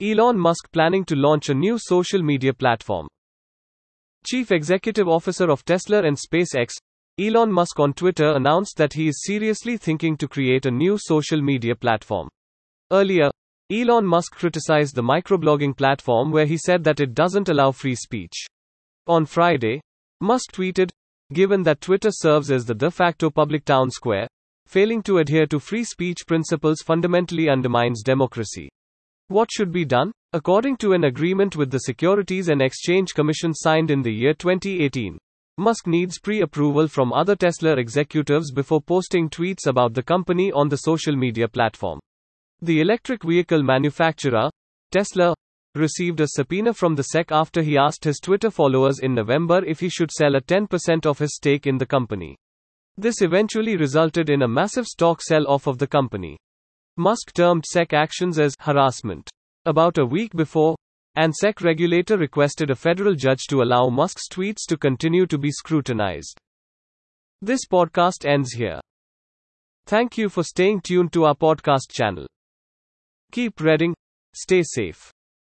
Elon Musk planning to launch a new social media platform. Chief Executive Officer of Tesla and SpaceX, Elon Musk on Twitter announced that he is seriously thinking to create a new social media platform. Earlier, Elon Musk criticized the microblogging platform where he said that it doesn't allow free speech. On Friday, Musk tweeted, Given that Twitter serves as the de facto public town square, failing to adhere to free speech principles fundamentally undermines democracy. What should be done? According to an agreement with the Securities and Exchange Commission signed in the year 2018, Musk needs pre approval from other Tesla executives before posting tweets about the company on the social media platform. The electric vehicle manufacturer, Tesla, received a subpoena from the SEC after he asked his Twitter followers in November if he should sell a 10% of his stake in the company. This eventually resulted in a massive stock sell off of the company. Musk termed SEC actions as harassment. About a week before, an SEC regulator requested a federal judge to allow Musk's tweets to continue to be scrutinized. This podcast ends here. Thank you for staying tuned to our podcast channel. Keep reading, stay safe.